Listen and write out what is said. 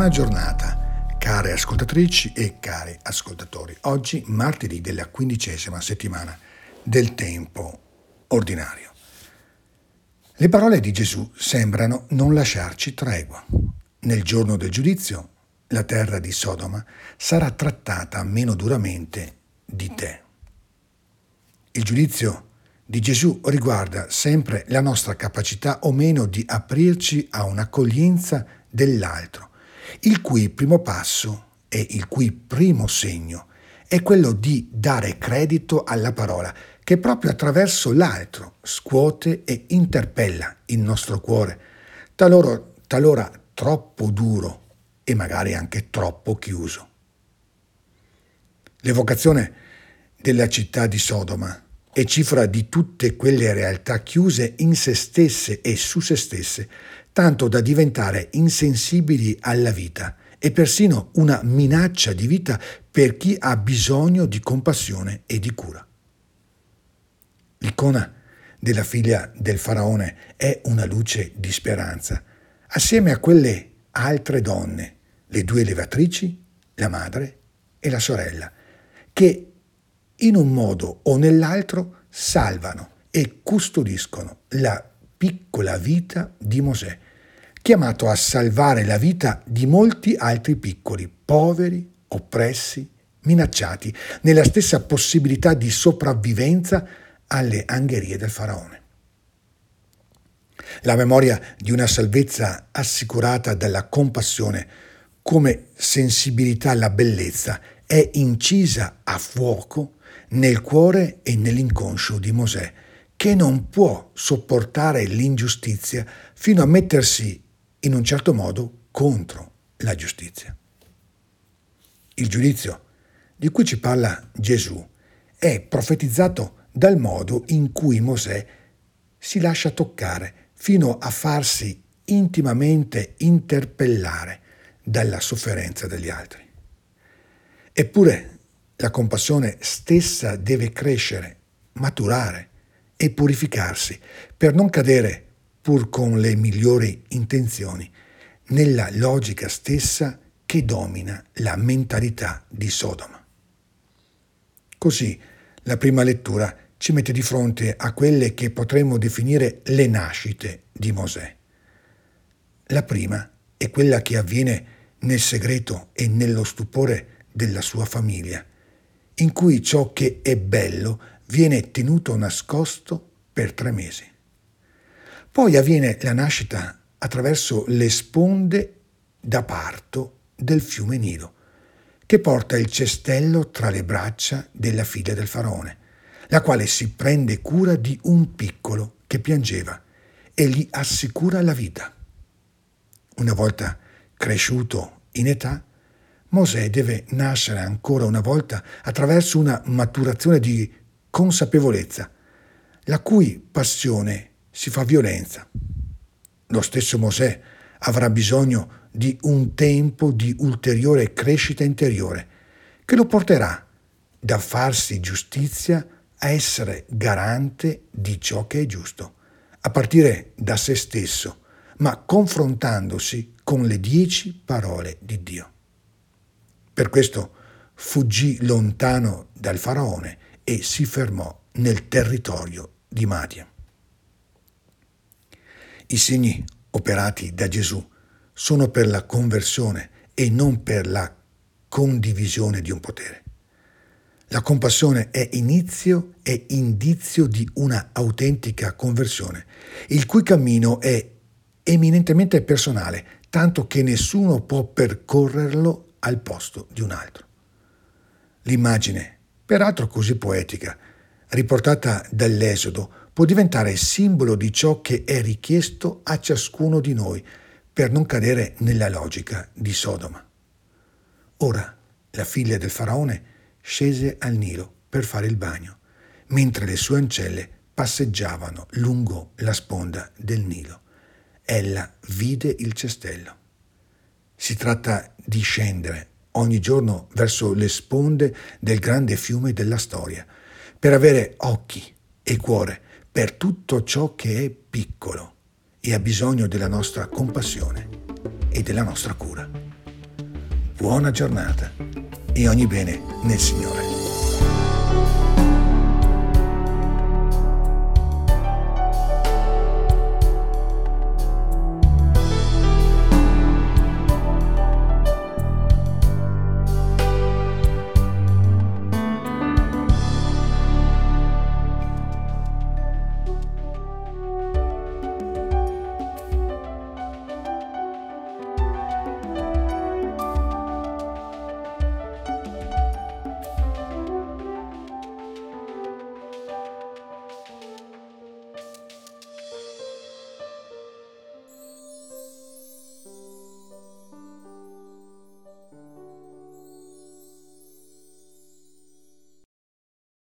Buona giornata, care ascoltatrici e cari ascoltatori. Oggi martedì della quindicesima settimana del tempo ordinario. Le parole di Gesù sembrano non lasciarci tregua. Nel giorno del giudizio, la terra di Sodoma sarà trattata meno duramente di te. Il giudizio di Gesù riguarda sempre la nostra capacità o meno di aprirci a un'accoglienza dell'altro, il cui primo passo e il cui primo segno è quello di dare credito alla parola che proprio attraverso l'altro scuote e interpella il nostro cuore, talora, talora troppo duro e magari anche troppo chiuso. L'evocazione della città di Sodoma è cifra di tutte quelle realtà chiuse in se stesse e su se stesse, tanto da diventare insensibili alla vita e persino una minaccia di vita per chi ha bisogno di compassione e di cura. L'icona della figlia del faraone è una luce di speranza, assieme a quelle altre donne, le due levatrici, la madre e la sorella, che in un modo o nell'altro salvano e custodiscono la piccola vita di Mosè, chiamato a salvare la vita di molti altri piccoli, poveri, oppressi, minacciati, nella stessa possibilità di sopravvivenza alle angherie del faraone. La memoria di una salvezza assicurata dalla compassione come sensibilità alla bellezza è incisa a fuoco nel cuore e nell'inconscio di Mosè, che non può sopportare l'ingiustizia fino a mettersi in un certo modo contro la giustizia. Il giudizio di cui ci parla Gesù è profetizzato dal modo in cui Mosè si lascia toccare fino a farsi intimamente interpellare dalla sofferenza degli altri. Eppure la compassione stessa deve crescere, maturare e purificarsi per non cadere, pur con le migliori intenzioni, nella logica stessa che domina la mentalità di Sodoma. Così la prima lettura ci mette di fronte a quelle che potremmo definire le nascite di Mosè. La prima è quella che avviene nel segreto e nello stupore della sua famiglia, in cui ciò che è bello viene tenuto nascosto per tre mesi. Poi avviene la nascita attraverso le sponde da parto del fiume Nilo, che porta il cestello tra le braccia della figlia del faraone, la quale si prende cura di un piccolo che piangeva e gli assicura la vita. Una volta cresciuto in età, Mosè deve nascere ancora una volta attraverso una maturazione di consapevolezza, la cui passione si fa violenza. Lo stesso Mosè avrà bisogno di un tempo di ulteriore crescita interiore che lo porterà da farsi giustizia a essere garante di ciò che è giusto, a partire da se stesso, ma confrontandosi con le dieci parole di Dio. Per questo fuggì lontano dal faraone e si fermò nel territorio di Madian. I segni operati da Gesù sono per la conversione e non per la condivisione di un potere. La compassione è inizio e indizio di una autentica conversione, il cui cammino è eminentemente personale, tanto che nessuno può percorrerlo al posto di un altro. L'immagine, peraltro così poetica, riportata dall'Esodo, può diventare simbolo di ciò che è richiesto a ciascuno di noi per non cadere nella logica di Sodoma. Ora la figlia del faraone scese al Nilo per fare il bagno, mentre le sue ancelle passeggiavano lungo la sponda del Nilo. Ella vide il cestello. Si tratta di scendere ogni giorno verso le sponde del grande fiume della storia, per avere occhi e cuore per tutto ciò che è piccolo e ha bisogno della nostra compassione e della nostra cura. buona giornata e ogni bene nel Signore.